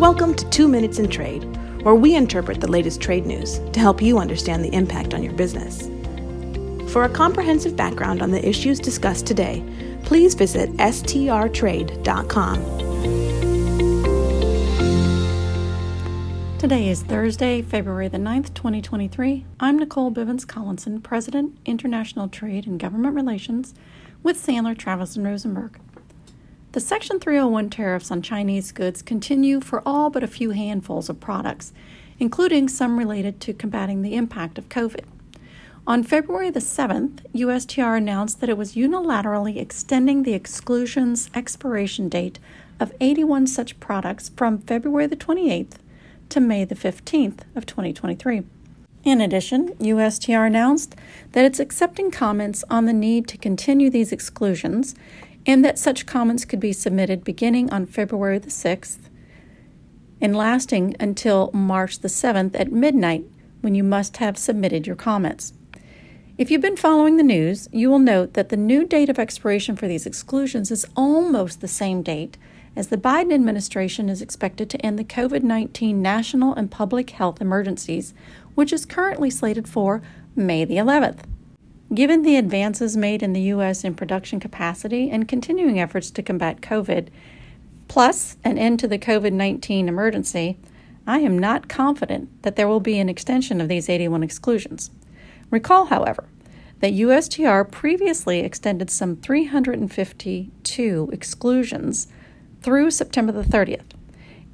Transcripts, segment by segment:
Welcome to Two Minutes in Trade, where we interpret the latest trade news to help you understand the impact on your business. For a comprehensive background on the issues discussed today, please visit strtrade.com. Today is Thursday, February the 9th, 2023. I'm Nicole Bivens Collinson, President, International Trade and Government Relations with Sandler, Travis, and Rosenberg. The Section 301 tariffs on Chinese goods continue for all but a few handfuls of products, including some related to combating the impact of COVID. On February the 7th, USTR announced that it was unilaterally extending the exclusion's expiration date of 81 such products from February the 28th to May the 15th of 2023. In addition, USTR announced that it's accepting comments on the need to continue these exclusions and that such comments could be submitted beginning on February the 6th and lasting until March the 7th at midnight when you must have submitted your comments. If you've been following the news, you will note that the new date of expiration for these exclusions is almost the same date as the Biden administration is expected to end the COVID 19 national and public health emergencies, which is currently slated for May the 11th. Given the advances made in the U.S. in production capacity and continuing efforts to combat COVID, plus an end to the COVID 19 emergency, I am not confident that there will be an extension of these 81 exclusions. Recall, however, that USTR previously extended some 352 exclusions through September the 30th,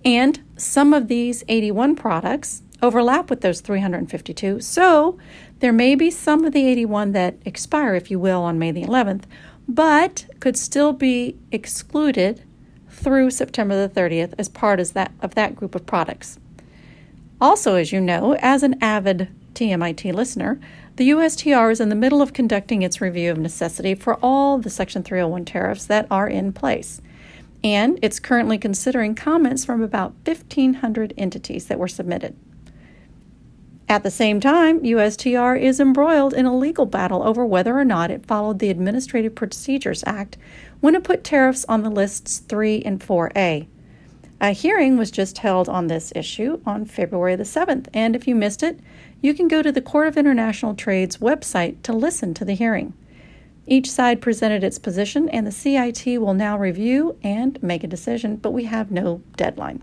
and some of these 81 products overlap with those 352, so there may be some of the 81 that expire, if you will, on May the 11th, but could still be excluded through September the 30th as part of that, of that group of products. Also, as you know, as an avid TMIT listener, the USTR is in the middle of conducting its review of necessity for all the Section 301 tariffs that are in place. And it's currently considering comments from about 1,500 entities that were submitted. At the same time, USTR is embroiled in a legal battle over whether or not it followed the Administrative Procedures Act when it put tariffs on the lists 3 and 4A. A hearing was just held on this issue on February the 7th, and if you missed it, you can go to the Court of International Trade's website to listen to the hearing. Each side presented its position, and the CIT will now review and make a decision, but we have no deadline.